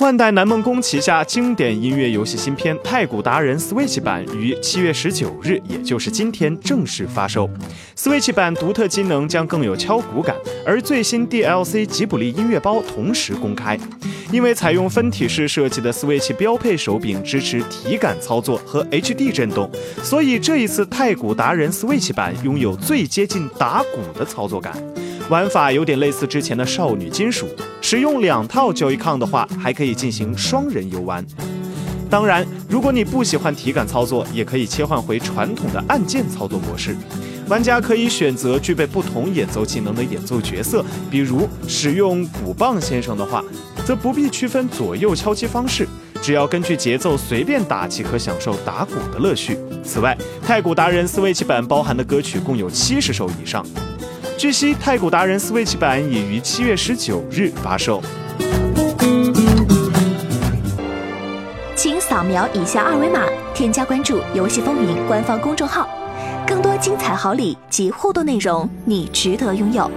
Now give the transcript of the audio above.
万代南梦宫旗下经典音乐游戏新片《太古达人》Switch 版于七月十九日，也就是今天正式发售。Switch 版独特机能将更有敲鼓感，而最新 DLC 吉卜力音乐包同时公开。因为采用分体式设计的 Switch 标配手柄支持体感操作和 HD 震动，所以这一次《太古达人》Switch 版拥有最接近打鼓的操作感。玩法有点类似之前的少女金属，使用两套 Joy-Con 的话，还可以进行双人游玩。当然，如果你不喜欢体感操作，也可以切换回传统的按键操作模式。玩家可以选择具备不同演奏技能的演奏角色，比如使用鼓棒先生的话，则不必区分左右敲击方式，只要根据节奏随便打即可享受打鼓的乐趣。此外，太鼓达人 Switch 版包含的歌曲共有七十首以上。据悉，《太古达人》Switch 版已于七月十九日发售。请扫描以下二维码，添加关注“游戏风云”官方公众号，更多精彩好礼及互动内容，你值得拥有。